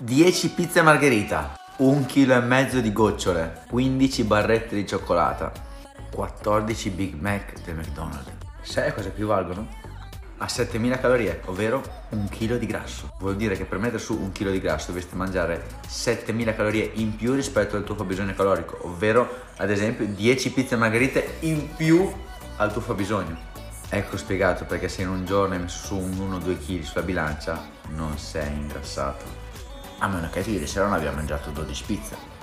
10 pizze margherita, 1 kg di gocciole, 15 barrette di cioccolata, 14 Big Mac del McDonald's. Sai cosa più valgono? A 7000 calorie, ovvero un chilo di grasso. Vuol dire che per mettere su un chilo di grasso dovresti mangiare 7000 calorie in più rispetto al tuo fabbisogno calorico, ovvero ad esempio 10 pizze margherite in più al tuo fabbisogno. Ecco spiegato perché se in un giorno hai messo su un 1-2 kg sulla bilancia non sei ingrassato. A meno che ieri sera non abbia mangiato 12 pizze.